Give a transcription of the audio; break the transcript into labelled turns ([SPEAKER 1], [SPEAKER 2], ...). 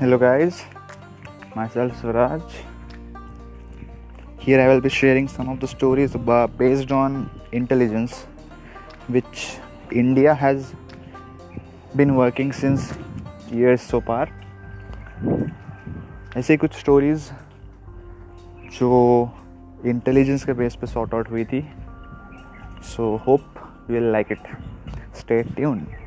[SPEAKER 1] Hello, guys. Myself Suraj Here I will be sharing some of the stories about, based on intelligence, which India has been working since years so far. ऐसे कुछ stories जो intelligence के base पे sort out हुई थी so hope you will like it stay tuned